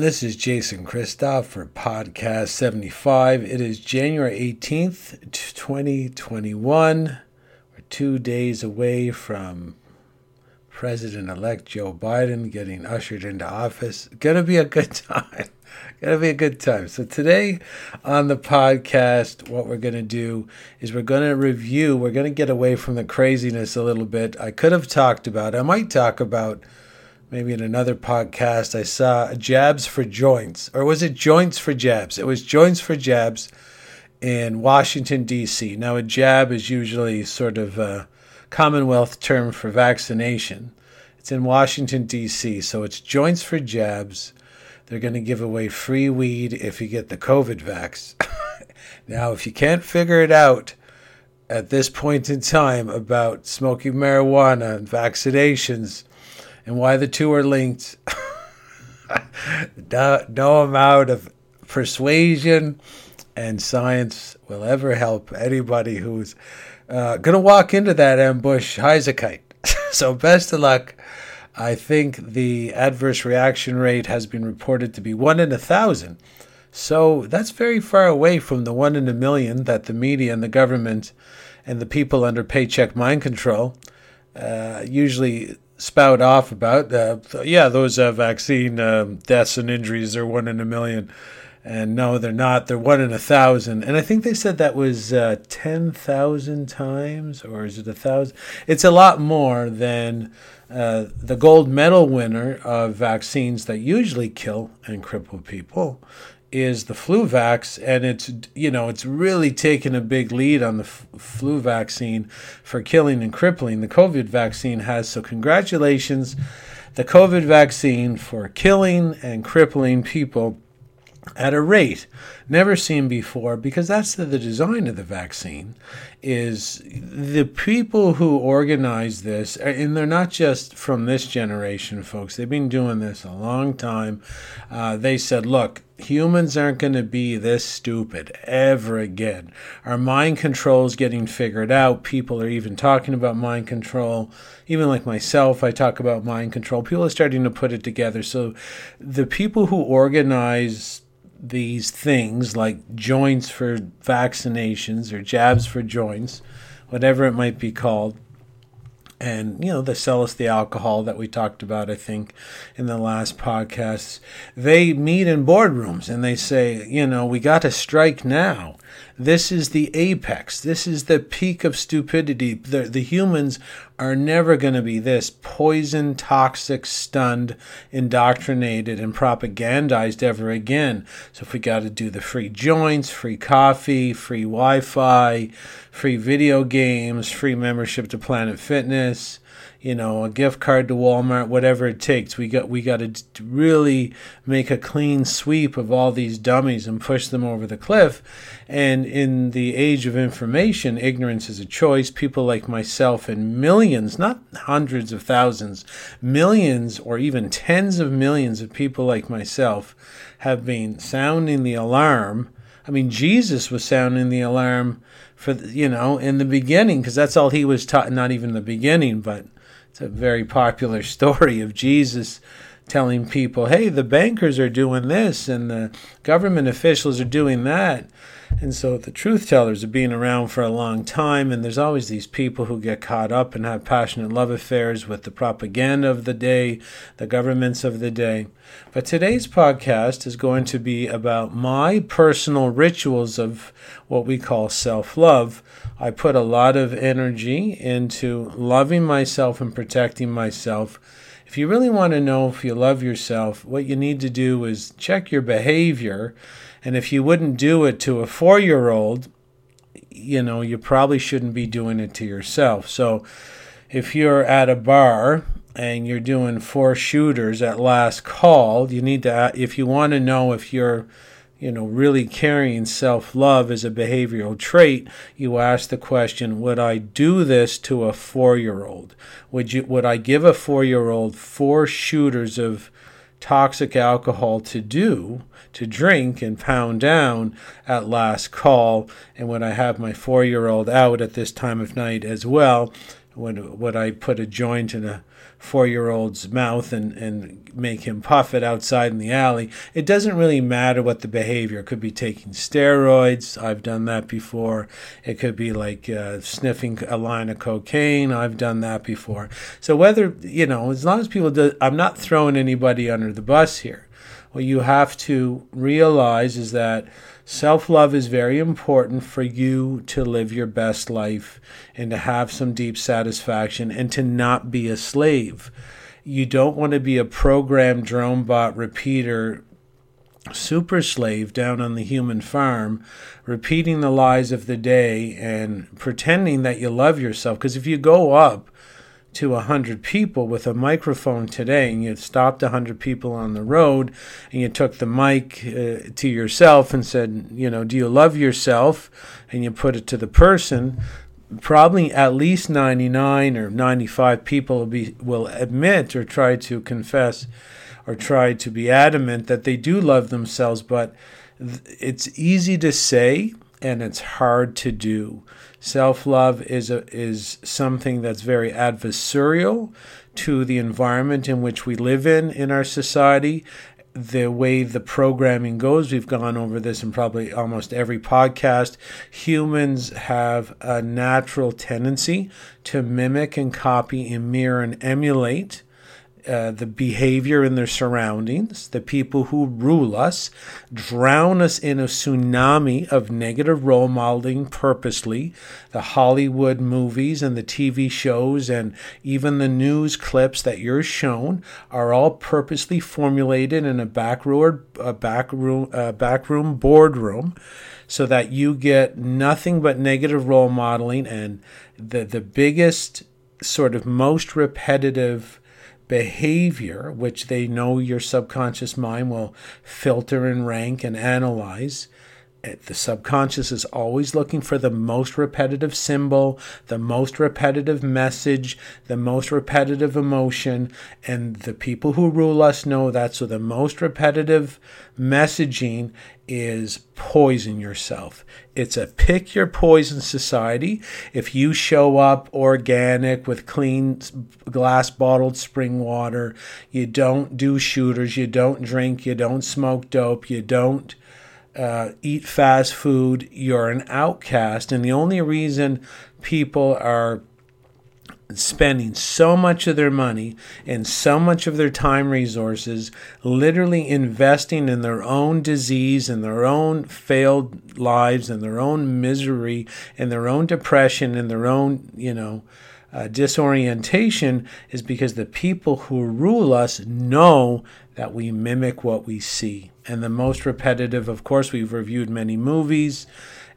This is Jason Christoff for Podcast 75. It is January 18th, 2021. We're two days away from President elect Joe Biden getting ushered into office. Gonna be a good time. Gonna be a good time. So, today on the podcast, what we're gonna do is we're gonna review, we're gonna get away from the craziness a little bit. I could have talked about, I might talk about maybe in another podcast, I saw jabs for joints, or was it joints for jabs? It was joints for jabs in Washington, D.C. Now, a jab is usually sort of a Commonwealth term for vaccination. It's in Washington, D.C., so it's joints for jabs. They're going to give away free weed if you get the COVID vax. now, if you can't figure it out at this point in time about smoking marijuana and vaccinations, and why the two are linked. no, no amount of persuasion and science will ever help anybody who's uh, going to walk into that ambush Heisakite. so, best of luck. I think the adverse reaction rate has been reported to be one in a thousand. So, that's very far away from the one in a million that the media and the government and the people under paycheck mind control uh, usually spout off about. Uh, yeah, those uh, vaccine um, deaths and injuries are one in a million. And no, they're not. They're one in a thousand. And I think they said that was uh, 10,000 times, or is it a thousand? It's a lot more than uh, the gold medal winner of vaccines that usually kill and cripple people is the flu vax, and it's you know it's really taken a big lead on the f- flu vaccine for killing and crippling. The COVID vaccine has so congratulations, the COVID vaccine for killing and crippling people at a rate never seen before because that's the, the design of the vaccine is the people who organize this and they're not just from this generation folks. They've been doing this a long time. Uh, they said look humans aren't going to be this stupid ever again. Our mind control is getting figured out. People are even talking about mind control. Even like myself i talk about mind control. People are starting to put it together. So the people who organize these things like joints for vaccinations or jabs for joints, whatever it might be called. And, you know, they sell us the alcohol that we talked about, I think, in the last podcast. They meet in boardrooms and they say, you know, we got to strike now. This is the apex. This is the peak of stupidity. The, the humans are never going to be this poison, toxic, stunned, indoctrinated, and propagandized ever again. So if we got to do the free joints, free coffee, free Wi Fi, free video games, free membership to Planet Fitness, you know, a gift card to Walmart, whatever it takes. We got we got to really make a clean sweep of all these dummies and push them over the cliff. And in the age of information, ignorance is a choice. People like myself and millions, not hundreds of thousands, millions or even tens of millions of people like myself have been sounding the alarm. I mean, Jesus was sounding the alarm for you know in the beginning because that's all he was taught. Not even the beginning, but it's a very popular story of Jesus telling people, hey, the bankers are doing this and the government officials are doing that. And so the truth tellers have been around for a long time, and there's always these people who get caught up and have passionate love affairs with the propaganda of the day, the governments of the day. But today's podcast is going to be about my personal rituals of what we call self love. I put a lot of energy into loving myself and protecting myself. If you really want to know if you love yourself, what you need to do is check your behavior and if you wouldn't do it to a four year old, you know, you probably shouldn't be doing it to yourself. So if you're at a bar and you're doing four shooters at last call, you need to, if you want to know if you're, you know, really carrying self love as a behavioral trait, you ask the question, would I do this to a four year old? Would you would I give a four year old four shooters of toxic alcohol to do, to drink and pound down at last call. And when I have my four year old out at this time of night as well, would, would I put a joint in a four year old's mouth and, and make him puff it outside in the alley. It doesn't really matter what the behavior. It could be taking steroids. I've done that before. It could be like uh, sniffing a line of cocaine. I've done that before. So whether, you know, as long as people do, I'm not throwing anybody under the bus here. What you have to realize is that Self love is very important for you to live your best life and to have some deep satisfaction and to not be a slave. You don't want to be a programmed drone bot repeater super slave down on the human farm, repeating the lies of the day and pretending that you love yourself. Because if you go up to 100 people with a microphone today and you stopped 100 people on the road and you took the mic uh, to yourself and said, you know, do you love yourself? And you put it to the person, probably at least 99 or 95 people will, be, will admit or try to confess or try to be adamant that they do love themselves, but it's easy to say and it's hard to do. Self love is a, is something that's very adversarial to the environment in which we live in in our society. The way the programming goes, we've gone over this in probably almost every podcast. Humans have a natural tendency to mimic and copy and mirror and emulate uh, the behavior in their surroundings, the people who rule us, drown us in a tsunami of negative role modeling purposely. The Hollywood movies and the TV shows and even the news clips that you're shown are all purposely formulated in a backroom, a backroom, a backroom boardroom so that you get nothing but negative role modeling and the, the biggest sort of most repetitive behavior, which they know your subconscious mind will filter and rank and analyze. The subconscious is always looking for the most repetitive symbol, the most repetitive message, the most repetitive emotion. And the people who rule us know that. So the most repetitive messaging is poison yourself. It's a pick your poison society. If you show up organic with clean glass bottled spring water, you don't do shooters, you don't drink, you don't smoke dope, you don't uh, eat fast food, you're an outcast. And the only reason people are spending so much of their money and so much of their time resources literally investing in their own disease and their own failed lives and their own misery and their own depression and their own you know uh, disorientation is because the people who rule us know that we mimic what we see and the most repetitive of course we've reviewed many movies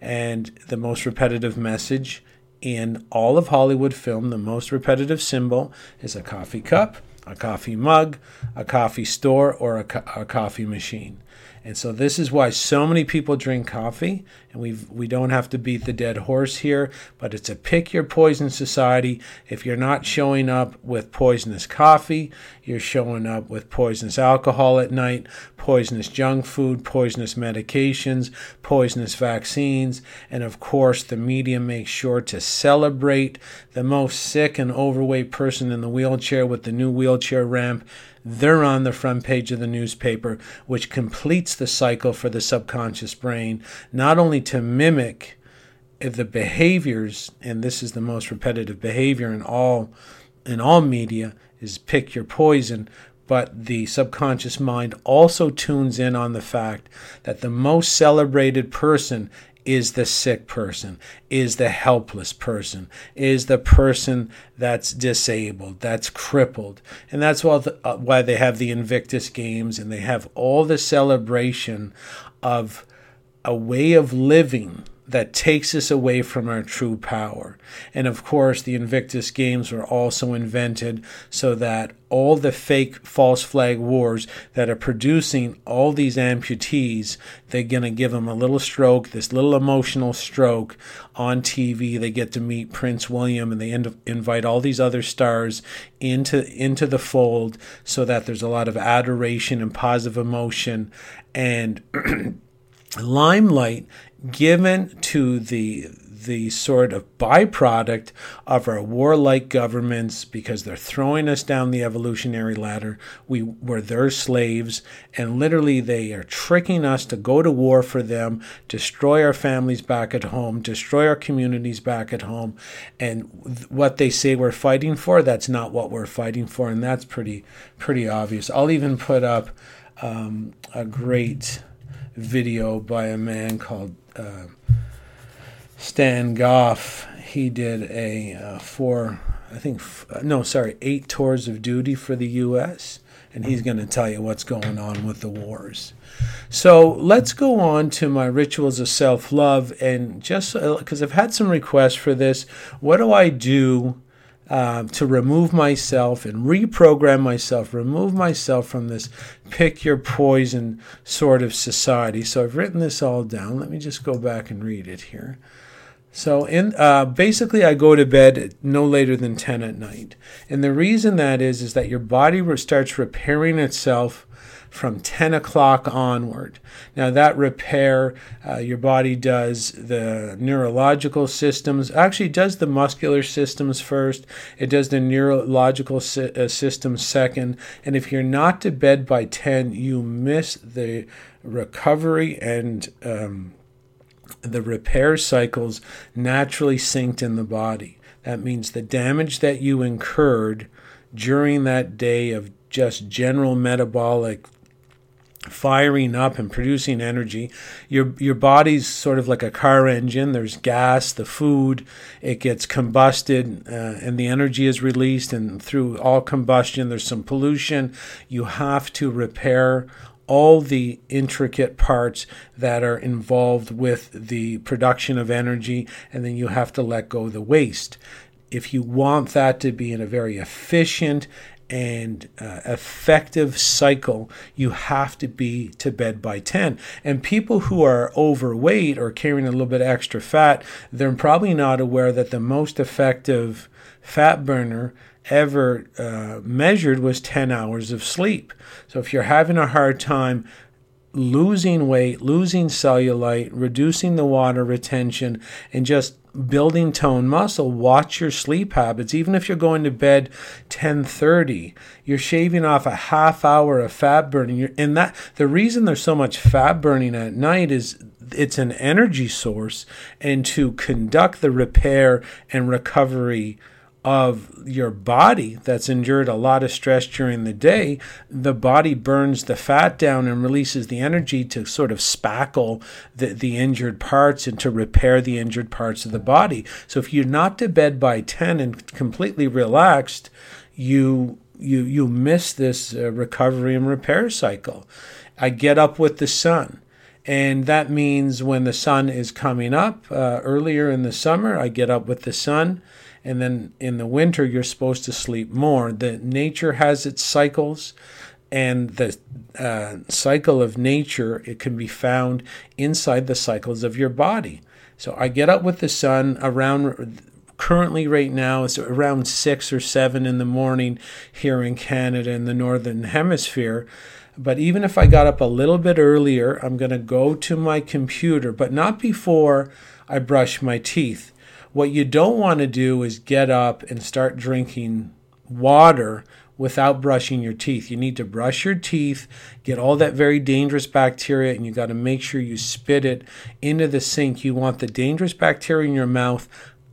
and the most repetitive message in all of Hollywood film, the most repetitive symbol is a coffee cup, a coffee mug, a coffee store, or a, co- a coffee machine. And so this is why so many people drink coffee, and we we don't have to beat the dead horse here, but it's a pick your poison society. If you're not showing up with poisonous coffee, you're showing up with poisonous alcohol at night, poisonous junk food, poisonous medications, poisonous vaccines, and of course the media makes sure to celebrate the most sick and overweight person in the wheelchair with the new wheelchair ramp they're on the front page of the newspaper, which completes the cycle for the subconscious brain, not only to mimic the behaviors, and this is the most repetitive behavior in all in all media, is pick your poison, but the subconscious mind also tunes in on the fact that the most celebrated person is the sick person, is the helpless person, is the person that's disabled, that's crippled. And that's why, uh, they have the Invictus Games and they have all the celebration of a way of living that takes us away from our true power. And of course, the Invictus Games were also invented so that all the fake false flag wars that are producing all these amputees, they're going to give them a little stroke, this little emotional stroke on TV. They get to meet Prince William and they invite all these other stars into, into the fold so that there's a lot of adoration and positive emotion. And limelight given to the the sort of byproduct of our warlike governments because they're throwing us down the evolutionary ladder. We were their slaves, and literally they are tricking us to go to war for them, destroy our families back at home, destroy our communities back at home. And what they say we're fighting for, that's not what we're fighting for, and that's pretty pretty obvious. I'll even put up um, a great video by a man called. Uh, Stan Goff, he did a uh, four, I think, f- uh, no, sorry, eight tours of duty for the U.S., and he's going to tell you what's going on with the wars. So let's go on to my rituals of self love, and just because uh, I've had some requests for this, what do I do? Uh, to remove myself and reprogram myself, remove myself from this pick your poison sort of society. So I've written this all down. Let me just go back and read it here. So in uh, basically, I go to bed no later than ten at night, and the reason that is is that your body starts repairing itself from 10 o'clock onward. Now, that repair, uh, your body does the neurological systems, actually, does the muscular systems first, it does the neurological si- uh, systems second. And if you're not to bed by 10, you miss the recovery and um, the repair cycles naturally synced in the body. That means the damage that you incurred during that day of just general metabolic firing up and producing energy. Your your body's sort of like a car engine. There's gas, the food, it gets combusted, uh, and the energy is released. And through all combustion, there's some pollution. You have to repair all the intricate parts that are involved with the production of energy, and then you have to let go the waste. If you want that to be in a very efficient and uh, effective cycle, you have to be to bed by 10. And people who are overweight or carrying a little bit extra fat, they're probably not aware that the most effective fat burner ever uh, measured was 10 hours of sleep. So if you're having a hard time losing weight, losing cellulite, reducing the water retention, and just building tone muscle watch your sleep habits. Even if you're going to bed 10:30 you're shaving off a half hour of fat burning. You're, and that the reason there's so much fat burning at night is it's an energy source and to conduct the repair and recovery of your body that's endured a lot of stress during the day, the body burns the fat down and releases the energy to sort of spackle the, the injured parts and to repair the injured parts of the body. So if you're not to bed by 10 and completely relaxed, you you you miss this uh, recovery and repair cycle. I get up with the sun. And that means when the sun is coming up uh, earlier in the summer, I get up with the sun and then in the winter you're supposed to sleep more. The nature has its cycles, and the uh, cycle of nature it can be found inside the cycles of your body. So I get up with the sun around. Currently, right now, it's around six or seven in the morning here in Canada in the northern hemisphere. But even if I got up a little bit earlier, I'm going to go to my computer, but not before I brush my teeth. What you don't want to do is get up and start drinking water without brushing your teeth. You need to brush your teeth, get all that very dangerous bacteria, and you got to make sure you spit it into the sink. You want the dangerous bacteria in your mouth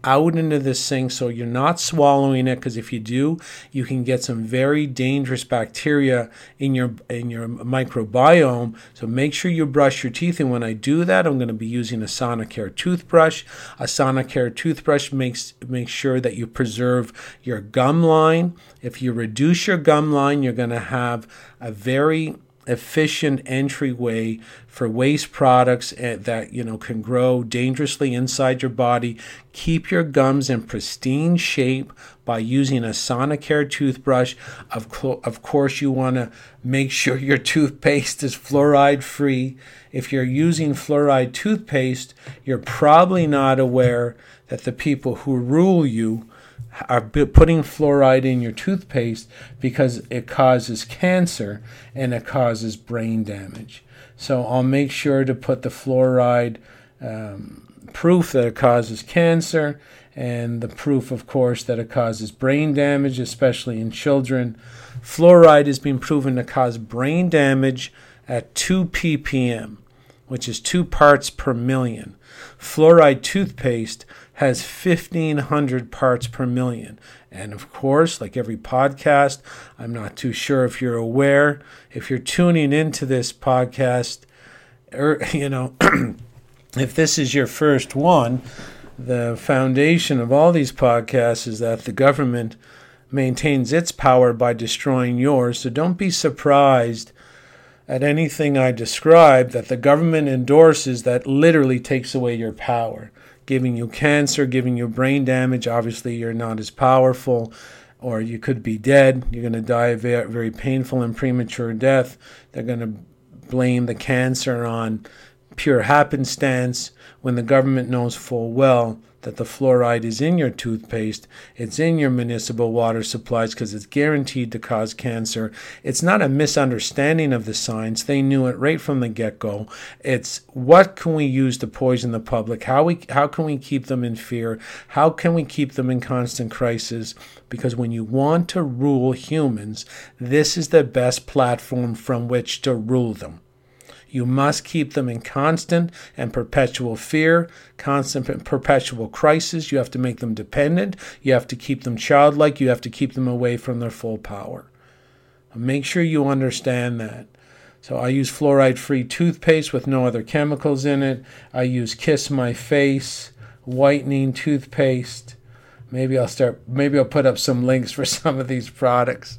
out into the sink so you're not swallowing it because if you do you can get some very dangerous bacteria in your in your microbiome. So make sure you brush your teeth and when I do that I'm going to be using a Sonicare toothbrush. A Sonicare toothbrush makes makes sure that you preserve your gum line. If you reduce your gum line you're going to have a very efficient entryway for waste products eh, that you know can grow dangerously inside your body. Keep your gums in pristine shape by using a Sonicare toothbrush. Of, of course, you want to make sure your toothpaste is fluoride free. If you're using fluoride toothpaste, you're probably not aware that the people who rule you are putting fluoride in your toothpaste because it causes cancer and it causes brain damage. So I'll make sure to put the fluoride um, proof that it causes cancer and the proof, of course, that it causes brain damage, especially in children. Fluoride has been proven to cause brain damage at 2 ppm, which is 2 parts per million. Fluoride toothpaste has 1500 parts per million. And of course, like every podcast, I'm not too sure if you're aware, if you're tuning into this podcast, or, er, you know, if this is your first one, the foundation of all these podcasts is that the government maintains its power by destroying yours. So don't be surprised at anything I describe that the government endorses that literally takes away your power giving you cancer, giving you brain damage. Obviously, you're not as powerful, or you could be dead. You're going to die a very, painful and premature death. They're going to blame the cancer on pure happenstance when the government knows full well that the fluoride is in your toothpaste, it's in your municipal water supplies because it's guaranteed to cause cancer. It's not a misunderstanding of the science. They knew it right from the get-go. It's what can we use to poison the public? How we how can we keep them in fear? How can we keep them in constant crisis? Because when you want to rule humans, this is the best platform from which to rule them. You must keep them in constant and perpetual fear, constant and perpetual crisis. You have to make them dependent. You have to keep them childlike. You have to keep them away from their full power. Make sure you understand that. So I use fluoride free toothpaste with no other chemicals in it. I use Kiss My Face whitening toothpaste. Maybe I'll start maybe I'll put up some links for some of these products.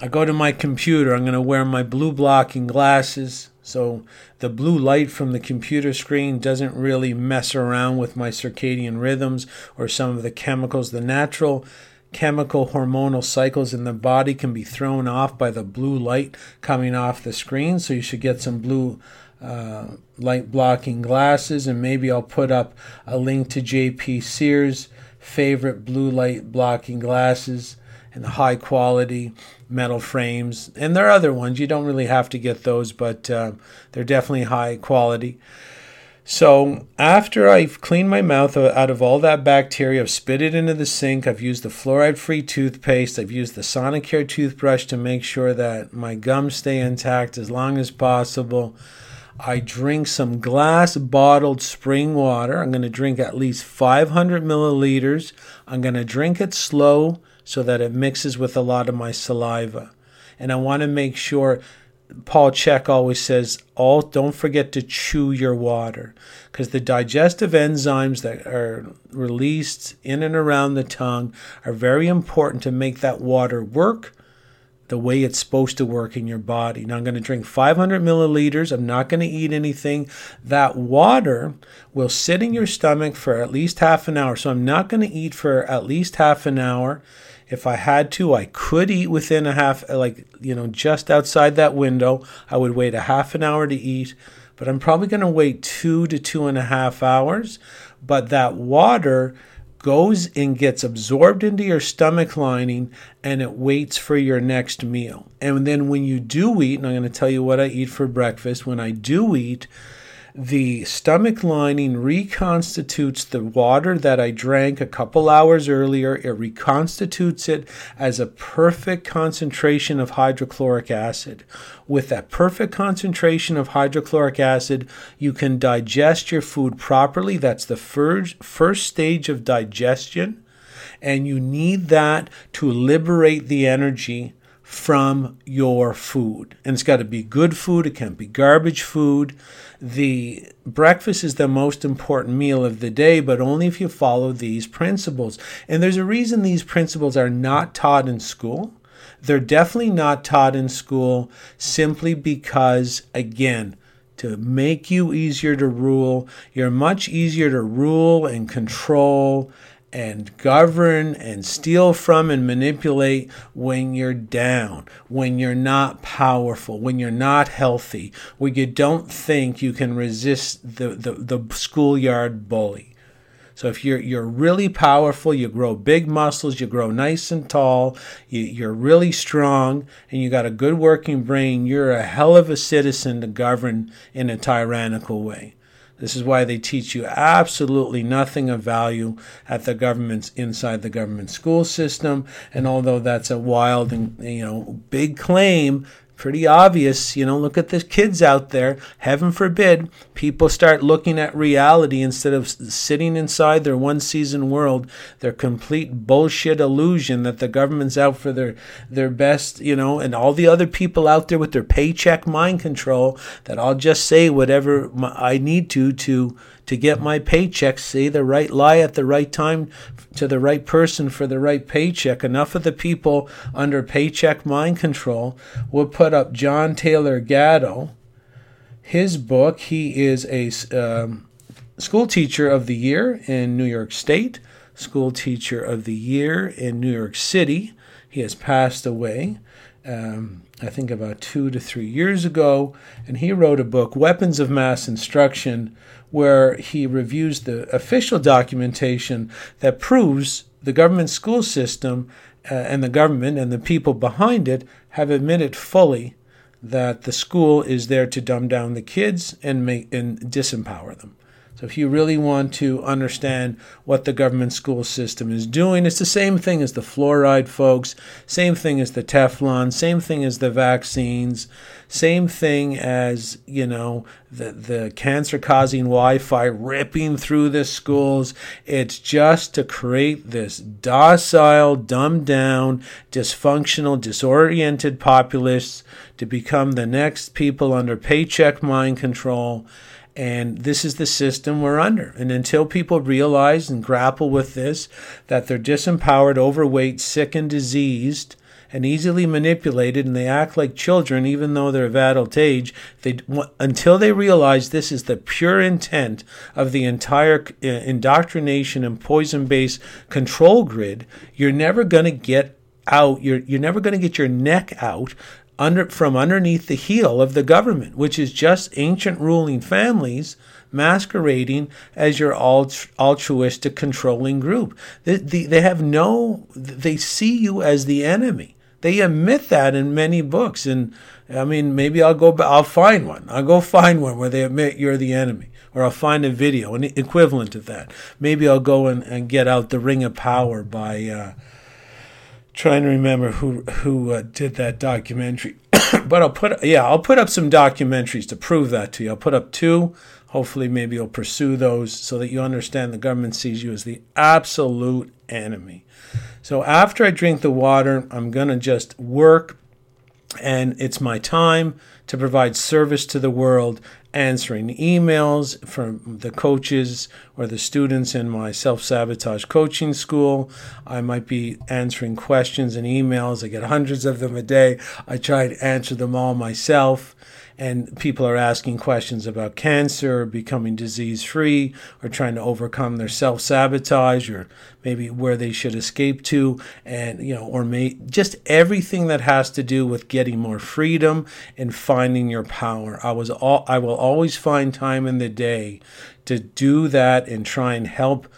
I go to my computer. I'm going to wear my blue blocking glasses so the blue light from the computer screen doesn't really mess around with my circadian rhythms or some of the chemicals. The natural chemical hormonal cycles in the body can be thrown off by the blue light coming off the screen. So you should get some blue uh, light blocking glasses, and maybe I'll put up a link to JP Sears' favorite blue light blocking glasses and the high quality metal frames. And there are other ones. You don't really have to get those, but uh, they're definitely high quality. So after I've cleaned my mouth out of all that bacteria, I've spit it into the sink. I've used the fluoride-free toothpaste. I've used the Sonicare toothbrush to make sure that my gums stay intact as long as possible. I drink some glass bottled spring water. I'm going to drink at least 500 milliliters. I'm going to drink it slow so that it mixes with a lot of my saliva. And I want to make sure Paul Chek always says, "All don't forget to chew your water, because the digestive enzymes that are released in and around the tongue are very important to make that water work the way it's supposed to work in your body. Now I'm going to drink 500 milliliters. I'm not going to eat anything. That water will sit in your stomach for at least half an hour. So I'm not going to eat for at least half an hour. If I had to, I could eat within a half, like, you know, just outside that window. I would wait a half an hour to eat, but I'm probably going to wait two to two and a half hours. But that water goes and gets absorbed into your stomach lining and it waits for your next meal. And then when you do eat, and I'm going to tell you what I eat for breakfast, when I do eat, the stomach lining reconstitutes the water that I drank a couple hours earlier. It reconstitutes it as a perfect concentration of hydrochloric acid. With that perfect concentration of hydrochloric acid, you can digest your food properly. That's the first, first stage of digestion. And you need that to liberate the energy from your food. And it's got to be good food, it can't be garbage food. The breakfast is the most important meal of the day, but only if you follow these principles. And there's a reason these principles are not taught in school. They're definitely not taught in school simply because, again, to make you easier to rule, you're much easier to rule and control and govern and steal from and manipulate when you're down, when you're not powerful, when you're not healthy, when you don't think you can resist the, the, the schoolyard bully. So if you're you're really powerful, you grow big muscles, you grow nice and tall, you, you're really strong, and you got a good working brain, you're a hell of a citizen to govern in a tyrannical way. This is why they teach you absolutely nothing of value at the government's inside the government school system. And although that's a wild and you know big claim, pretty obvious. You know, look at the kids out there. Heaven forbid people start looking at reality instead of sitting inside their one season world, their complete bullshit illusion that the government's out for their their best, you know, and all the other people out there with their paycheck mind control that I'll just say whatever I need to to to get my paycheck, say the right lie at the right time to the right person for the right paycheck. Enough of the people under paycheck mind control will put up John Taylor Gatto. His book, he is a um, school teacher of the year in New York State, school teacher of the year in New York City. He has passed away. Um, I think about two to three years ago, and he wrote a book, Weapons of Mass Instruction, where he reviews the official documentation that proves the government school system uh, and the government and the people behind it have admitted fully that the school is there to dumb down the kids and make and disempower them. So if you really want to understand what the government school system is doing, it's the same thing as the fluoride folks, same thing as the Teflon, same thing as the vaccines, same thing as, you know, the, the cancer causing Wi Fi ripping through the schools. It's just to create this docile, dumbed down, dysfunctional, disoriented populace to become the next people under paycheck mind control and this is the system we're under. And until people realize and grapple with this, that they're disempowered, overweight, sick, and diseased, and easily manipulated, and they act like children, even though they're of adult age, they, until they realize this is the pure intent of the entire uh, indoctrination and poison based control grid, you're never going to get out. You're, you're never going to get your neck out under, from underneath the heel of the government, which is just ancient ruling families masquerading as your alt- altruistic controlling group. They, they, they have no, they see you as the enemy. They admit that in many books. And I mean, maybe I'll go, I'll find one. I'll go find one where they admit you're the enemy. Or I'll find a video, an equivalent of that. Maybe I'll go and, and get out The Ring of Power by, uh, trying to remember who who uh, did that documentary. but I'll put yeah, I'll put up some documentaries to prove that to you. I'll put up two. Hopefully, maybe you'll pursue those so that you understand the government sees you as the absolute enemy. So after I drink the water, I'm gonna just work, and it's my time to provide service to the world answering emails from the coaches or the students in my self sabotage coaching school. I might be answering questions and emails. I get hundreds of them a day. I try to answer them all myself and people are asking questions about cancer, or becoming disease free, or trying to overcome their self sabotage, or maybe where they should escape to, and you know, or may, just everything that has to do with getting more freedom and finding your power. I was all I will always find time in the day to do that and try and help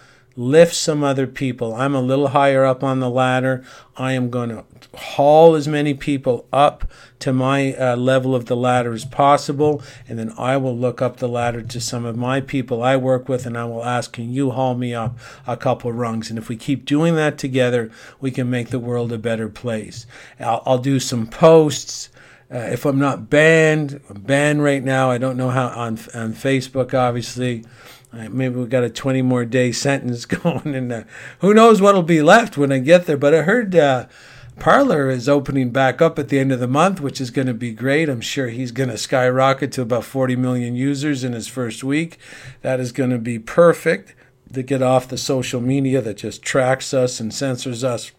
lift some other people. I'm a little higher up on the ladder. I am going to haul as many people up to my uh, level of the ladder as possible. And then I will look up the ladder to some of my people I work with and I will ask, Can you haul me up a couple rungs? And if we keep doing that together, we can make the world a better place. I'll, I'll do some posts. Uh, if I'm not banned, I'm banned right now. I don't know how on on Facebook, obviously. Uh, maybe we got a 20 more day sentence going, and uh, who knows what'll be left when I get there. But I heard uh, Parler is opening back up at the end of the month, which is going to be great. I'm sure he's going to skyrocket to about 40 million users in his first week. That is going to be perfect to get off the social media that just tracks us and censors us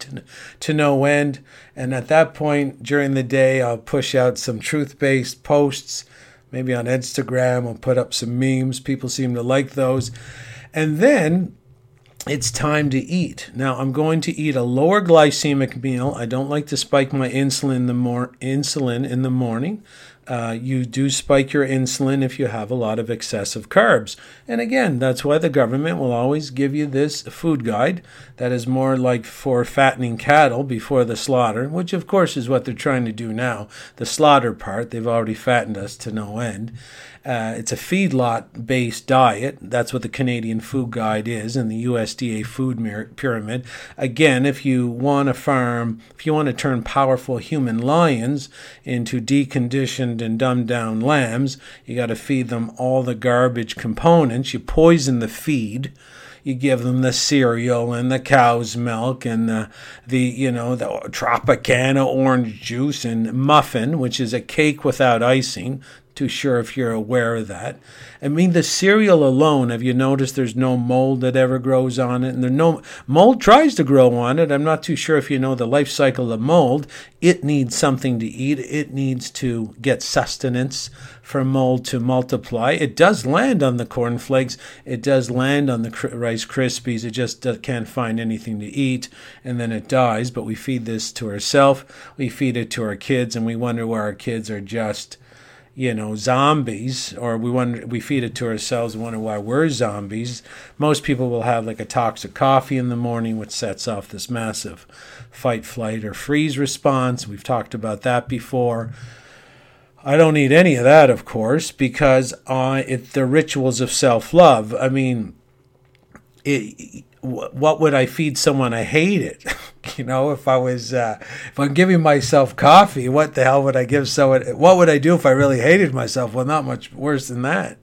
to, to no end. And at that point during the day, I'll push out some truth based posts maybe on Instagram. I'll put up some memes. People seem to like those. And then it's time to eat. Now I'm going to eat a lower glycemic meal. I don't like to spike my insulin in the mor- insulin in the morning. Uh, you do spike your insulin if you have a lot of excessive carbs. And again, that's why the government will always give you this food guide that is more like for fattening cattle before the slaughter, which of course is what they're trying to do now. The slaughter part, they've already fattened us to no end. Uh, it's a feedlot based diet. That's what the Canadian Food Guide is and the USDA food pyramid. Again, if you want to farm, if you want to turn powerful human lions into deconditioned and dumbed down lambs, you got to feed them all the garbage components. You poison the feed you give them the cereal and the cow's milk and the, the you know the Tropicana orange juice and muffin, which is a cake without icing too sure if you're aware of that. I mean, the cereal alone, have you noticed there's no mold that ever grows on it? And there no mold tries to grow on it. I'm not too sure if you know the life cycle of mold. It needs something to eat. It needs to get sustenance for mold to multiply. It does land on the cornflakes. It does land on the Rice Krispies. It just can't find anything to eat, and then it dies. But we feed this to ourselves. We feed it to our kids, and we wonder why our kids are just you know, zombies, or we wonder, we feed it to ourselves and wonder why we're zombies. Most people will have like a toxic coffee in the morning, which sets off this massive fight, flight, or freeze response. We've talked about that before. I don't need any of that, of course, because uh, it, the rituals of self love. I mean, it, what would I feed someone I hated? you know, if I was, uh, if I'm giving myself coffee, what the hell would I give someone? What would I do if I really hated myself? Well, not much worse than that.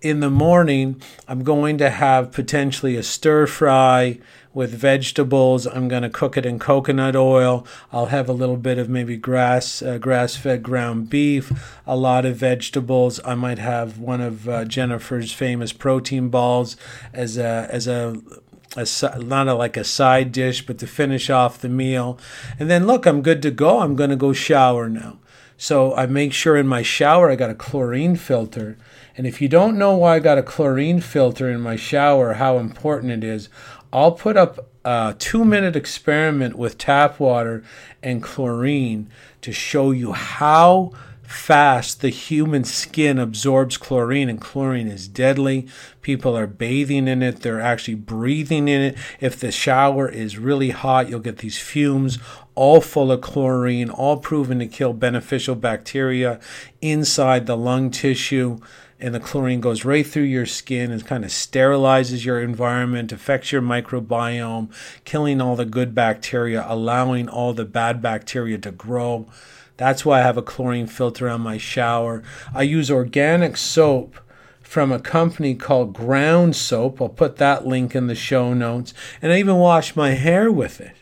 In the morning, I'm going to have potentially a stir fry with vegetables. I'm going to cook it in coconut oil. I'll have a little bit of maybe grass uh, grass fed ground beef, a lot of vegetables. I might have one of uh, Jennifer's famous protein balls as a as a a, not a, like a side dish, but to finish off the meal. And then look, I'm good to go. I'm going to go shower now. So I make sure in my shower I got a chlorine filter. And if you don't know why I got a chlorine filter in my shower, how important it is, I'll put up a two minute experiment with tap water and chlorine to show you how fast the human skin absorbs chlorine, and chlorine is deadly. People are bathing in it, they're actually breathing in it. If the shower is really hot, you'll get these fumes all full of chlorine, all proven to kill beneficial bacteria inside the lung tissue and the chlorine goes right through your skin and kind of sterilizes your environment, affects your microbiome, killing all the good bacteria, allowing all the bad bacteria to grow. That's why I have a chlorine filter on my shower. I use organic soap from a company called Ground Soap. I'll put that link in the show notes. And I even wash my hair with it.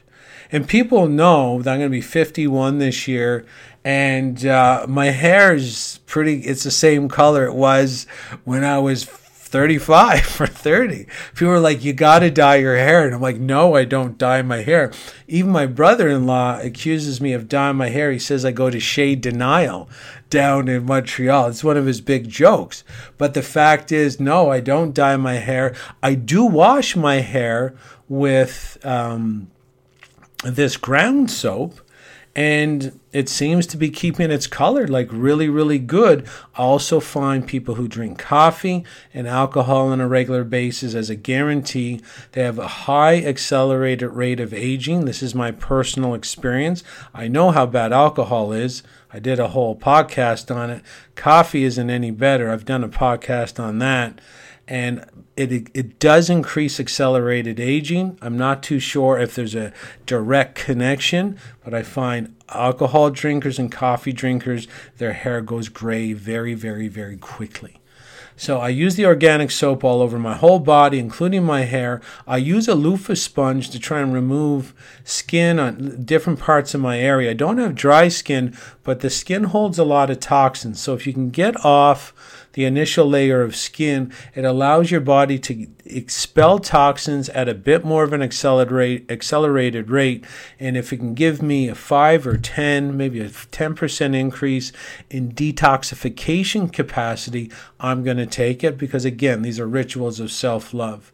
And people know that I'm going to be 51 this year, and uh, my hair is pretty, it's the same color it was when I was 35 or 30. People are like, you got to dye your hair. And I'm like, no, I don't dye my hair. Even my brother in law accuses me of dyeing my hair. He says I go to shade denial down in Montreal. It's one of his big jokes. But the fact is, no, I don't dye my hair. I do wash my hair with. Um, this ground soap and it seems to be keeping its color like really really good. I also find people who drink coffee and alcohol on a regular basis as a guarantee. They have a high accelerated rate of aging. This is my personal experience. I know how bad alcohol is. I did a whole podcast on it. Coffee isn't any better. I've done a podcast on that and it, it does increase accelerated aging. I'm not too sure if there's a direct connection, but I find alcohol drinkers and coffee drinkers, their hair goes gray very, very, very quickly. So I use the organic soap all over my whole body, including my hair. I use a loofah sponge to try and remove skin on different parts of my area. I don't have dry skin, but the skin holds a lot of toxins. So if you can get off the initial layer of skin, it allows your body to expel toxins at a bit more of an accelerate, accelerated rate. And if it can give me a 5 or 10, maybe a 10% increase in detoxification capacity, I'm going to take it because, again, these are rituals of self love.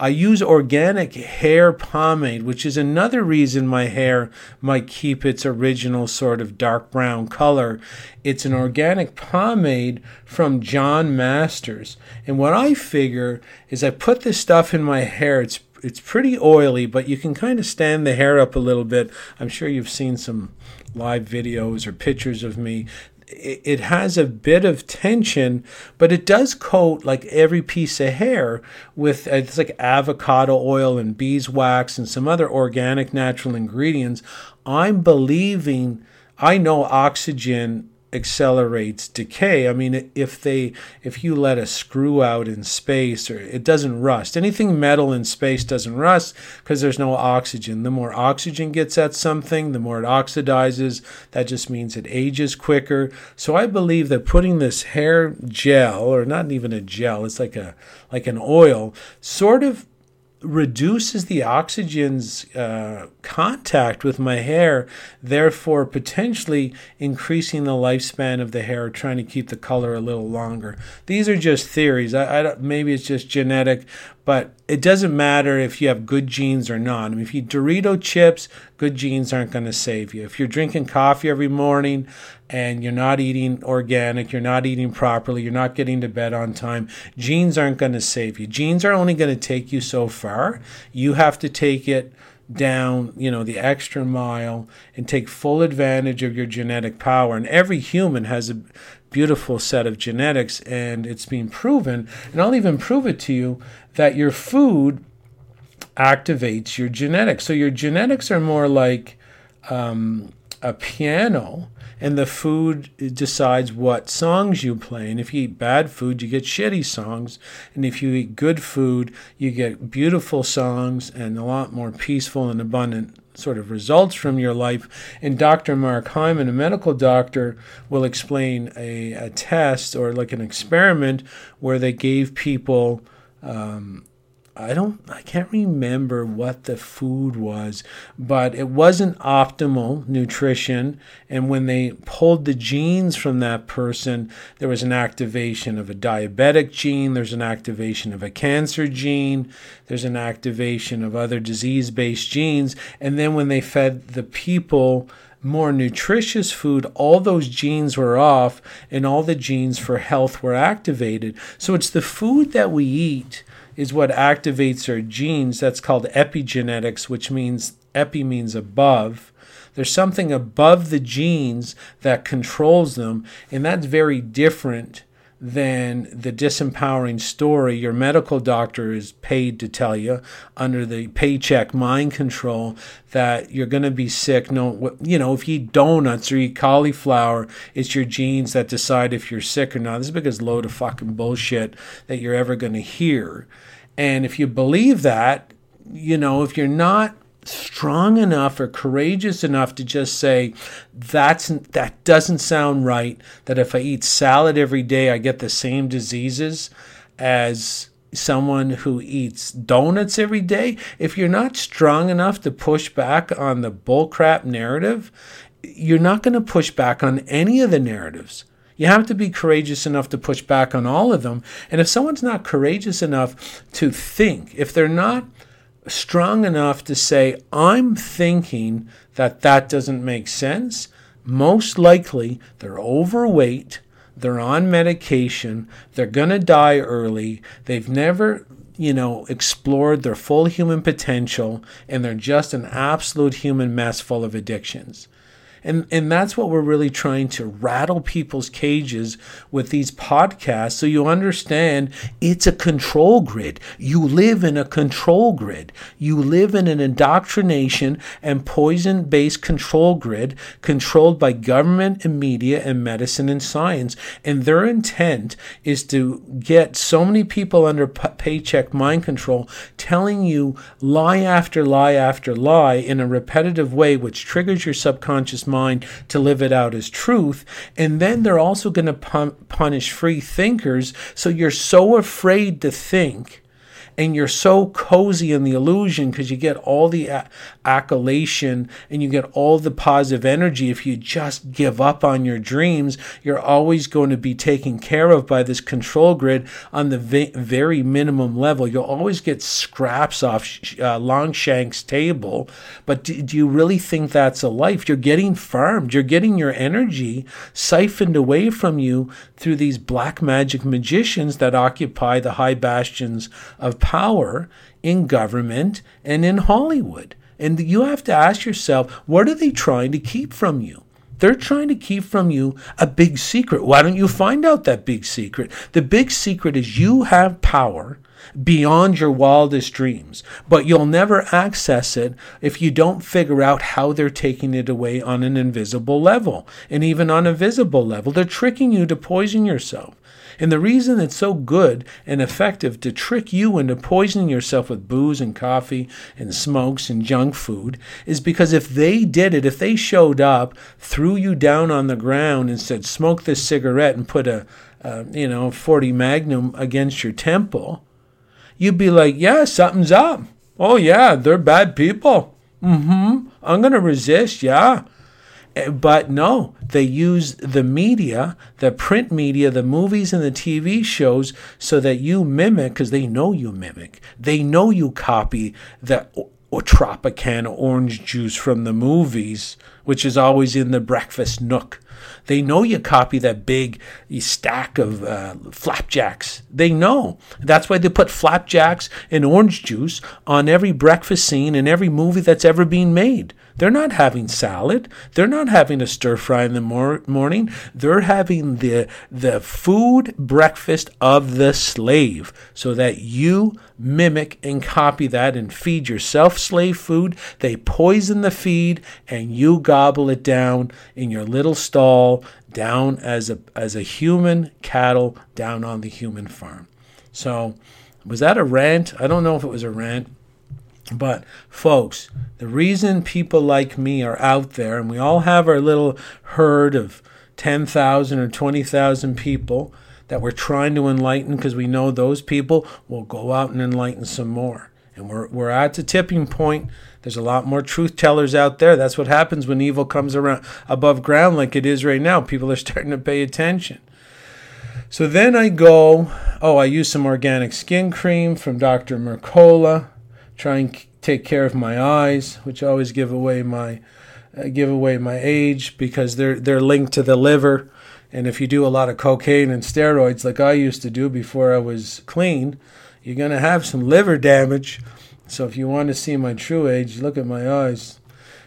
I use organic hair pomade, which is another reason my hair might keep its original sort of dark brown color. It's an organic pomade from John Masters. And what I figure is I put this stuff in my hair. It's it's pretty oily, but you can kind of stand the hair up a little bit. I'm sure you've seen some live videos or pictures of me it has a bit of tension, but it does coat like every piece of hair with uh, it's like avocado oil and beeswax and some other organic natural ingredients. I'm believing I know oxygen accelerates decay. I mean, if they if you let a screw out in space, or it doesn't rust. Anything metal in space doesn't rust because there's no oxygen. The more oxygen gets at something, the more it oxidizes. That just means it ages quicker. So I believe that putting this hair gel, or not even a gel, it's like a like an oil, sort of reduces the oxygen's uh, contact with my hair, therefore potentially increasing the lifespan of the hair, trying to keep the color a little longer. These are just theories. I, I maybe it's just genetic, but it doesn't matter if you have good genes or not. I mean, if you Dorito chips, good genes aren't going to save you. If you're drinking coffee every morning and you're not eating organic, you're not eating properly, you're not getting to bed on time, genes aren't going to save you. Genes are only going to take you so far. You have to take it down, you know, the extra mile and take full advantage of your genetic power. And every human has a beautiful set of genetics and it's been proven. And I'll even prove it to you that your food activates your genetics. So your genetics are more like um, a piano, and the food decides what songs you play. And if you eat bad food, you get shitty songs. And if you eat good food, you get beautiful songs and a lot more peaceful and abundant sort of results from your life. And Dr. Mark Hyman, a medical doctor, will explain a, a test or like an experiment where they gave people um, I don't I can't remember what the food was, but it wasn't optimal nutrition and when they pulled the genes from that person, there was an activation of a diabetic gene, there's an activation of a cancer gene, there's an activation of other disease-based genes, and then when they fed the people more nutritious food, all those genes were off and all the genes for health were activated. So it's the food that we eat is what activates our genes. That's called epigenetics, which means epi means above. There's something above the genes that controls them, and that's very different than the disempowering story your medical doctor is paid to tell you under the paycheck mind control that you're going to be sick no you know if you eat donuts or eat cauliflower it's your genes that decide if you're sick or not this is biggest load of fucking bullshit that you're ever going to hear and if you believe that you know if you're not strong enough or courageous enough to just say that's that doesn't sound right that if I eat salad every day I get the same diseases as someone who eats donuts every day if you're not strong enough to push back on the bullcrap narrative you're not going to push back on any of the narratives you have to be courageous enough to push back on all of them and if someone's not courageous enough to think if they're not strong enough to say, I'm thinking that that doesn't make sense, most likely they're overweight, they're on medication, they're going to die early, they've never you know, explored their full human potential, and they're just an absolute human mess full of addictions. And, and that's what we're really trying to rattle people's cages with these podcasts so you understand it's a control grid. You live in a control grid. You live in an indoctrination and poison based control grid controlled by government and media and medicine and science. And their intent is to get so many people under paycheck mind control telling you lie after lie after lie in a repetitive way, which triggers your subconscious mind to live it out as truth. And then they're also going to pun- punish free thinkers. So you're so afraid to think and you're so cozy in the illusion because you get all the a- accolation and you get all the positive energy. If you just give up on your dreams, you're always going to be taken care of by this control grid on the va- very minimum level. You'll always get scraps off uh, Longshank's table, but do, do you really think that's a life? You're getting farmed. You're getting your energy siphoned away from you through these black magic magicians that occupy the high bastions of power in government and in Hollywood. And you have to ask yourself, what are they trying to keep from you? They're trying to keep from you a big secret. Why don't you find out that big secret? The big secret is you have power beyond your wildest dreams, but you'll never access it if you don't figure out how they're taking it away on an invisible level. And even on a visible level, they're tricking you to poison yourself. And the reason it's so good and effective to trick you into poisoning yourself with booze and coffee and smokes and junk food is because if they did it, if they showed up, threw you down on the ground and said, smoke this cigarette and put a, uh, you know, 40 Magnum against your temple, you'd be like, yeah, something's up. Oh, yeah, they're bad people. Mm hmm. I'm going to resist. Yeah. Eh, but no, they use the media, the print media, the movies and the TV shows so that you mimic, because they know you mimic. They know you copy the or Tropicana orange juice from the movies, which is always in the breakfast nook. They know you copy that big stack of uh, flapjacks. They know. That's why they put flapjacks and orange juice on every breakfast scene in every movie that's ever been made. They're not having salad. They're not having a stir fry in the mor- morning. They're having the the food breakfast of the slave so that you mimic and copy that and feed yourself slave food. They poison the feed and you gobble it down in your little stall down as a as a human cattle down on the human farm. So was that a rant? I don't know if it was a rant. But, folks, the reason people like me are out there, and we all have our little herd of 10,000 or 20,000 people that we're trying to enlighten because we know those people will go out and enlighten some more. And we're, we're at the tipping point. There's a lot more truth tellers out there. That's what happens when evil comes around above ground like it is right now. People are starting to pay attention. So then I go, oh, I use some organic skin cream from Dr. Mercola try and take care of my eyes, which always give away my uh, give away my age because they're they're linked to the liver. And if you do a lot of cocaine and steroids like I used to do before I was clean, you're going to have some liver damage. So if you want to see my true age, look at my eyes.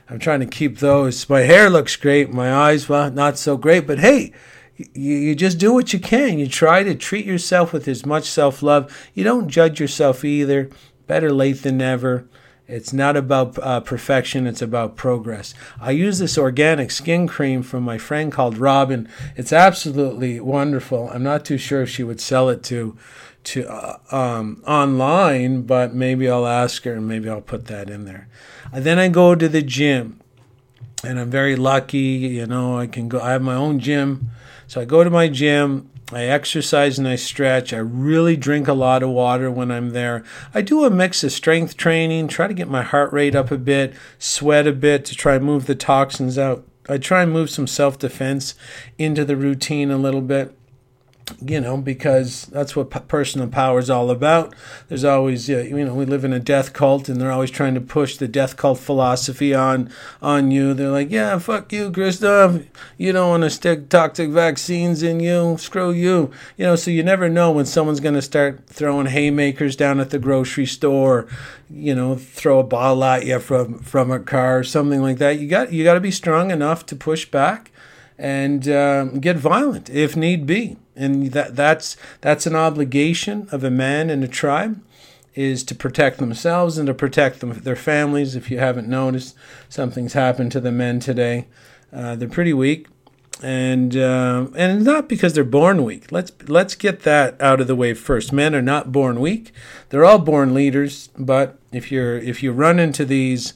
I'm trying to keep those. My hair looks great. My eyes, well, not so great. But hey, you, you just do what you can. You try to treat yourself with as much self love. You don't judge yourself either better late than never. It's not about uh, perfection, it's about progress. I use this organic skin cream from my friend called Robin. It's absolutely wonderful. I'm not too sure if she would sell it to to uh, um, online, but maybe I'll ask her and maybe I'll put that in there. And then I go to the gym, and I'm very lucky. You know, I can go. I have my own gym, so I go to my gym I exercise and I stretch. I really drink a lot of water when I'm there. I do a mix of strength training, try to get my heart rate up a bit, sweat a bit to try and move the toxins out. I try and move some self defense into the routine a little bit you know, because that's what personal power is all about. There's always, you know, we live in a death cult, and they're always trying to push the death cult philosophy on on you. They're like, yeah, fuck you, Christoff. You don't want to stick toxic vaccines in you. Screw you. You know, so you never know when someone's going to start throwing haymakers down at the grocery store. You know, throw a bottle at you from from a car or something like that. You got you got to be strong enough to push back and uh, get violent if need be and that that's that's an obligation of a man in a tribe is to protect themselves and to protect them, their families. If you haven't noticed, something's happened to the men today. Uh, they're pretty weak, and uh, and it's not because they're born weak. Let's let's get that out of the way first. Men are not born weak; they're all born leaders. But if you're if you run into these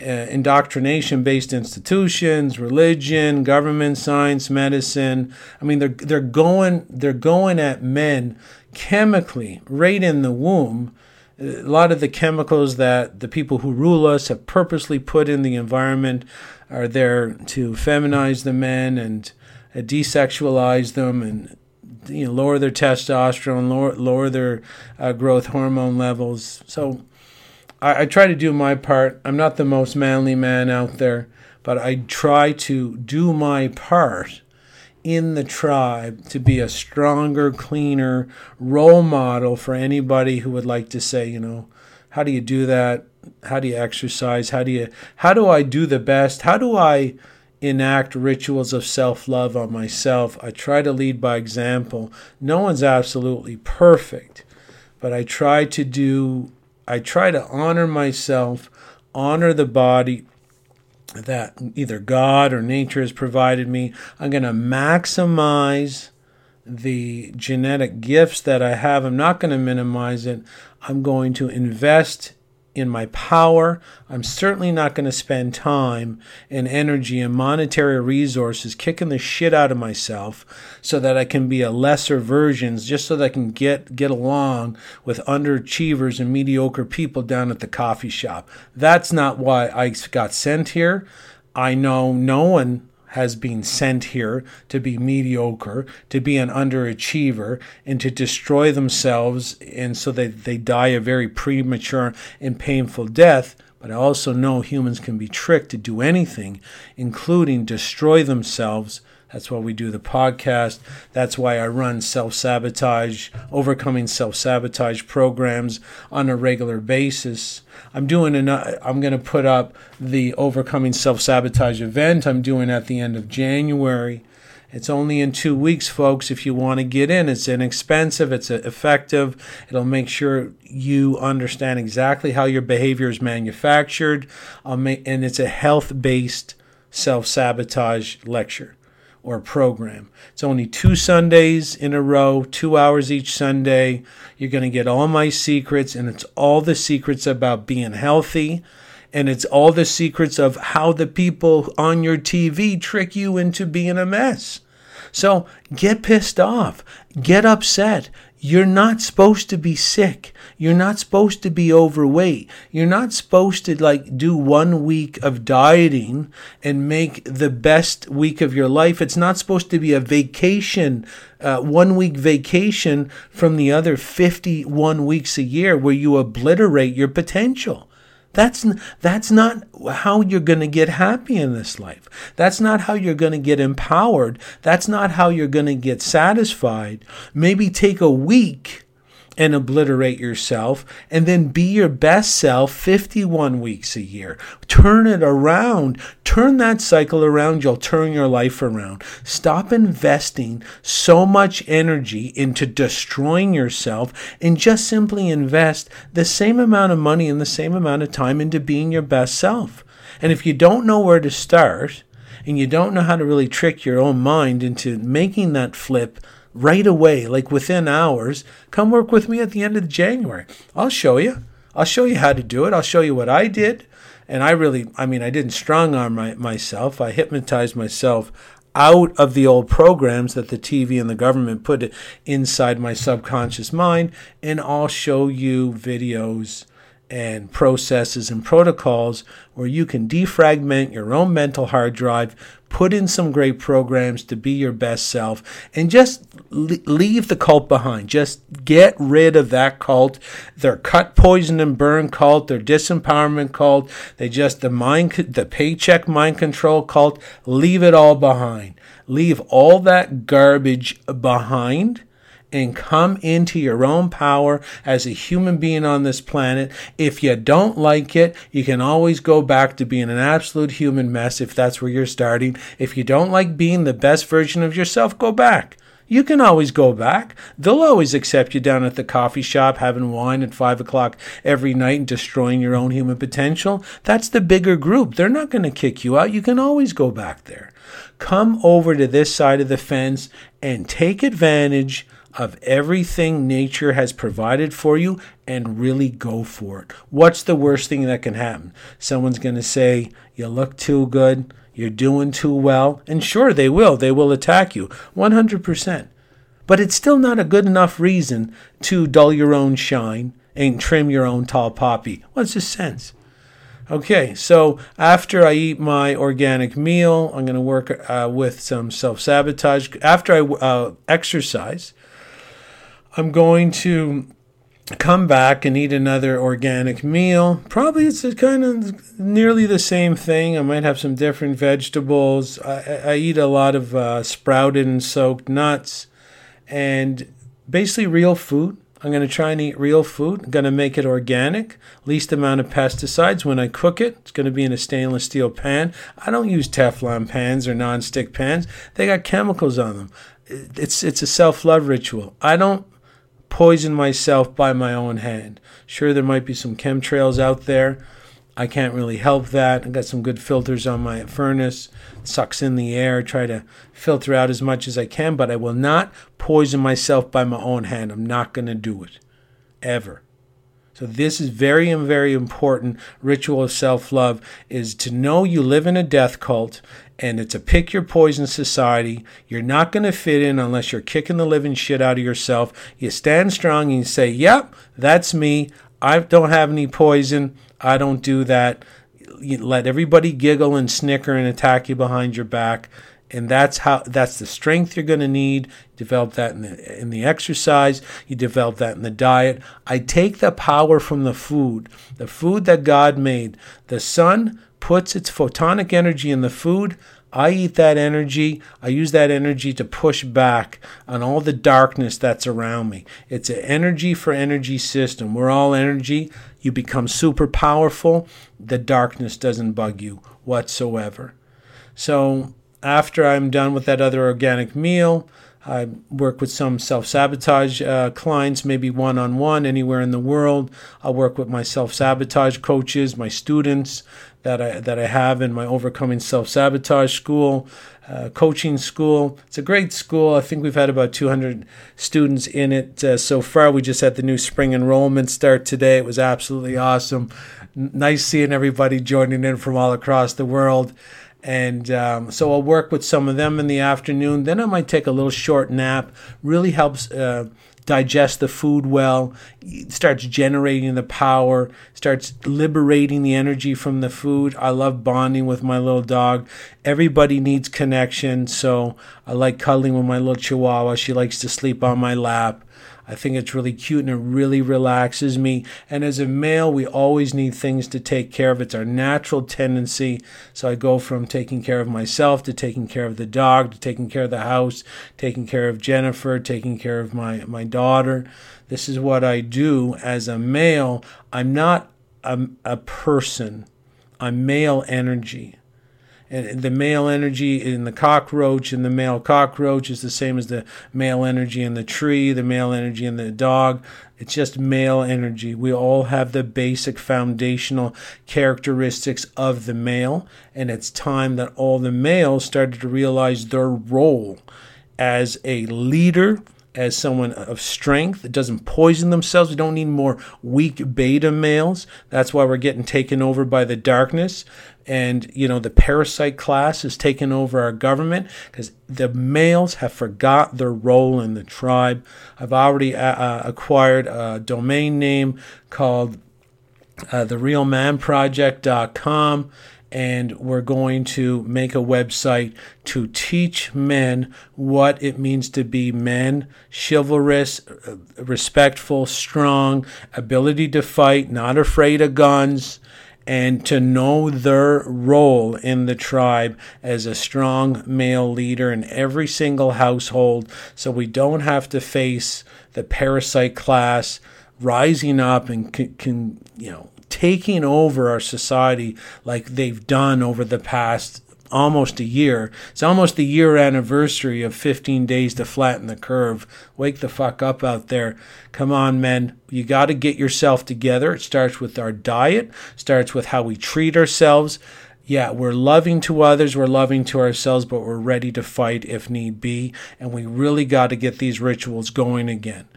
uh, indoctrination based institutions, religion, government, science, medicine. I mean, they're they're going they're going at men chemically right in the womb. a lot of the chemicals that the people who rule us have purposely put in the environment are there to feminize the men and uh, desexualize them and you know lower their testosterone, lower lower their uh, growth hormone levels. So I, I try to do my part. I'm not the most manly man out there, but I try to do my part in the tribe to be a stronger, cleaner role model for anybody who would like to say, you know, how do you do that? How do you exercise? How do you how do I do the best? How do I enact rituals of self-love on myself? I try to lead by example. No one's absolutely perfect, but I try to do I try to honor myself, honor the body, that either God or nature has provided me. I'm going to maximize the genetic gifts that I have. I'm not going to minimize it. I'm going to invest in my power. I'm certainly not going to spend time and energy and monetary resources kicking the shit out of myself so that I can be a lesser version, just so that I can get get along with underachievers and mediocre people down at the coffee shop. That's not why I got sent here. I know no one has been sent here to be mediocre, to be an underachiever, and to destroy themselves, and so that they die a very premature and painful death. But I also know humans can be tricked to do anything, including destroy themselves that's why we do the podcast. That's why I run self sabotage, overcoming self sabotage programs on a regular basis. I'm doing an, I'm going to put up the overcoming self sabotage event I'm doing at the end of January. It's only in two weeks, folks. If you want to get in, it's inexpensive, it's effective. It'll make sure you understand exactly how your behavior is manufactured, um, and it's a health based self sabotage lecture or program. It's only two Sundays in a row, two hours each Sunday. You're going to get all my secrets, and it's all the secrets about being healthy. And it's all the secrets of how the people on your TV trick you into being a mess. So get pissed off, get upset, you're not supposed to be sick. You're not supposed to be overweight. You're not supposed to like do one week of dieting and make the best week of your life. It's not supposed to be a vacation, uh, one week vacation from the other 51 weeks a year where you obliterate your potential. That's that's not how you're going to get happy in this life. That's not how you're going to get empowered. That's not how you're going to get satisfied. Maybe take a week and obliterate yourself and then be your best self 51 weeks a year. Turn it around. Turn that cycle around. You'll turn your life around. Stop investing so much energy into destroying yourself and just simply invest the same amount of money and the same amount of time into being your best self. And if you don't know where to start, and you don't know how to really trick your own mind into making that flip right away, like within hours, come work with me at the end of January. I'll show you. I'll show you how to do it. I'll show you what I did. And I really, I mean, I didn't strong arm my, myself. I hypnotized myself out of the old programs that the TV and the government put inside my subconscious mind. And I'll show you videos and processes and protocols where you can defragment your own mental hard drive, put in some great programs to be your best self, and just leave the cult behind. Just get rid of that cult. Their cut, poison, and burn cult, their disempowerment cult, they just the mind, the paycheck mind control cult. Leave it all behind. Leave all that garbage behind and come into your own power as a human being on this planet. If you don't like it, you can always go back to being an absolute human mess if that's where you're starting. If you don't like being the best version of yourself, go back. You can always go back. They'll always accept you down at the coffee shop having wine at five o'clock every night and destroying your own human potential. That's the bigger group. They're not going to kick you out. You can always go back there. Come over to this side of the fence and take advantage of everything nature has provided for you and really go for it. What's the worst thing that can happen? Someone's going to say, You look too good, you're doing too well. And sure, they will. They will attack you 100%. But it's still not a good enough reason to dull your own shine and trim your own tall poppy. What's the sense? Okay, so after I eat my organic meal, I'm going to work uh, with some self sabotage. After I uh, exercise, I'm going to come back and eat another organic meal. Probably it's kind of nearly the same thing. I might have some different vegetables. I, I eat a lot of uh, sprouted and soaked nuts and basically real food. I'm going to try and eat real food. I'm going to make it organic, least amount of pesticides. When I cook it, it's going to be in a stainless steel pan. I don't use Teflon pans or non-stick pans. They got chemicals on them. It's it's a self-love ritual. I don't poison myself by my own hand. Sure, there might be some chemtrails out there. I can't really help that. I got some good filters on my furnace. sucks in the air. Try to filter out as much as I can, but I will not poison myself by my own hand. I'm not going to do it ever. So this is very very important ritual of self-love is to know you live in a death cult and it's a pick your poison society. You're not going to fit in unless you're kicking the living shit out of yourself. You stand strong and you say, "Yep, that's me. I don't have any poison. I don't do that. You let everybody giggle and snicker and attack you behind your back. And that's how that's the strength you're going to need. Develop that in the in the exercise. You develop that in the diet. I take the power from the food, the food that God made. The sun puts its photonic energy in the food. I eat that energy. I use that energy to push back on all the darkness that's around me. It's an energy for energy system. We're all energy. You become super powerful. The darkness doesn't bug you whatsoever. So, after I'm done with that other organic meal, I work with some self sabotage uh, clients, maybe one on one, anywhere in the world. I work with my self sabotage coaches, my students that I that I have in my overcoming self sabotage school, uh, coaching school. It's a great school. I think we've had about 200 students in it uh, so far. We just had the new spring enrollment start today. It was absolutely awesome. N- nice seeing everybody joining in from all across the world. And um, so I'll work with some of them in the afternoon. Then I might take a little short nap. Really helps uh, digest the food well, starts generating the power, starts liberating the energy from the food. I love bonding with my little dog. Everybody needs connection, so I like cuddling with my little chihuahua. She likes to sleep on my lap. I think it's really cute and it really relaxes me. And as a male, we always need things to take care of. It's our natural tendency. So I go from taking care of myself to taking care of the dog to taking care of the house, taking care of Jennifer, taking care of my, my daughter. This is what I do as a male. I'm not a, a person, I'm male energy and the male energy in the cockroach and the male cockroach is the same as the male energy in the tree, the male energy in the dog. It's just male energy. We all have the basic foundational characteristics of the male, and it's time that all the males started to realize their role as a leader as someone of strength that doesn't poison themselves. We don't need more weak beta males. That's why we're getting taken over by the darkness. And, you know, the parasite class is taking over our government because the males have forgot their role in the tribe. I've already uh, uh acquired a domain name called uh, therealmanproject.com and we're going to make a website to teach men what it means to be men. Chivalrous, uh, respectful, strong, ability to fight, not afraid of guns, and to know their role in the tribe as a strong male leader in every single household. So we don't have to face the parasite class rising up and can, can you know taking over our society like they've done over the past almost a year. It's almost the year anniversary of 15 days to flatten the curve. Wake the fuck up out there. Come on, men. You got to get yourself together. It starts with our diet, starts with how we treat ourselves. Yeah, we're loving to others, we're loving to ourselves, but we're ready to fight if need be. And we really got to get these rituals going again.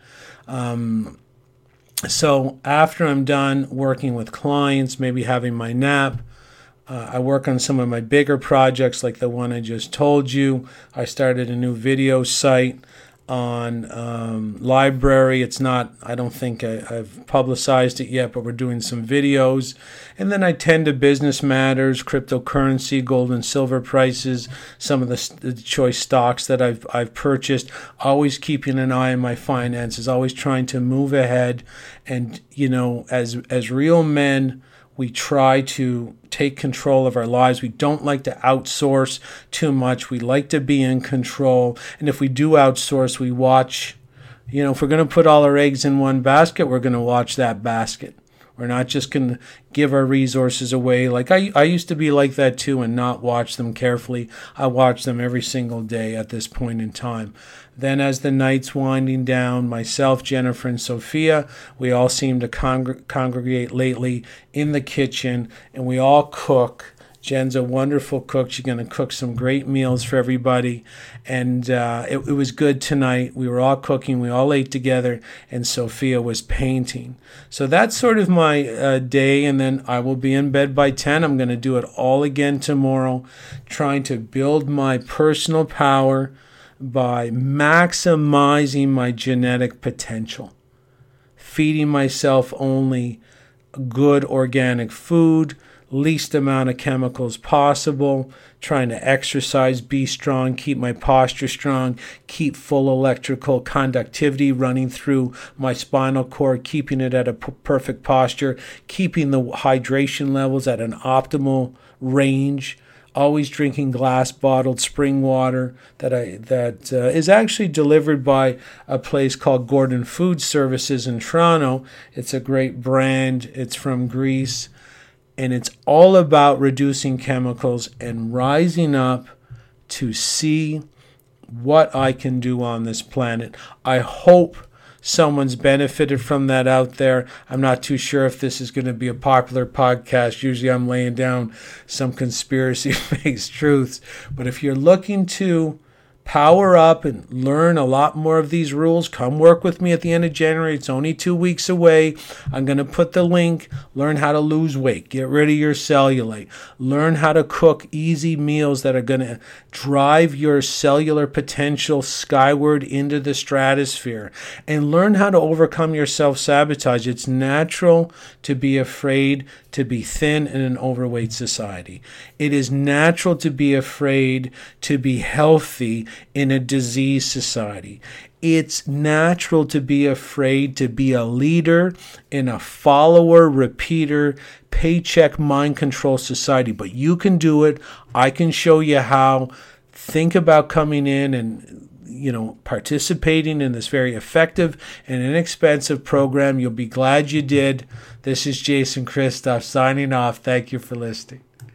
Um, so after I'm done working with clients, maybe having my nap, uh, I work on some of my bigger projects like the one I just told you. I started a new video site. On um, LBRY. It's not, I don't think I, have publicized it yet, but we're doing some videos. And then I tend to business matters, cryptocurrency, gold and silver prices, some of the, the choice stocks that I've, I've purchased, always keeping an eye on my finances, always trying to move ahead. And, you know, as, as real men, we try to take control of our lives. We don't like to outsource too much. We like to be in control. And if we do outsource, we watch, you know, if we're going to put all our eggs in one basket, we're going to watch that basket. We're not just going to give our resources away. Like I, I used to be like that too and not watch them carefully. I watch them every single day at this point in time. Then, as the night's winding down, myself, Jennifer, and Sophia, we all seem to congr- congregate lately in the kitchen and we all cook Jen's a wonderful cook. She's going to cook some great meals for everybody. And uh, it, it, was good tonight. We were all cooking, we all ate together, and Sophia was painting. So that's sort of my uh, day. And then I will be in bed by 10. I'm going to do it all again tomorrow, trying to build my personal power by maximizing my genetic potential, feeding myself only good organic food least amount of chemicals possible, trying to exercise, be strong, keep my posture strong, keep full electrical conductivity running through my spinal cord, keeping it at a p- perfect posture, keeping the hydration levels at an optimal range. Always drinking glass bottled spring water that I that uh, is actually delivered by a place called Gordon Food Services in Toronto. It's a great brand. It's from Greece and it's all about reducing chemicals and rising up to see what I can do on this planet. I hope someone's benefited from that out there. I'm not too sure if this is going to be a popular podcast. Usually I'm laying down some conspiracy based truths. But if you're looking to power up and learn a lot more of these rules, come work with me at the end of January. It's only two weeks away. I'm going to put the link. Learn how to lose weight, get rid of your cellulite, learn how to cook easy meals that are going to drive your cellular potential skyward into the stratosphere, and learn how to overcome your self sabotage. It's natural to be afraid to be thin in an overweight society. It is natural to be afraid to be healthy in a disease society. It's natural to be afraid to be a leader in a follower, repeater, paycheck mind control society. But you can do it. I can show you how. Think about coming in and you know, participating in this very effective and inexpensive program. You'll be glad you did. This is Jason Christoff signing off. Thank you for listening.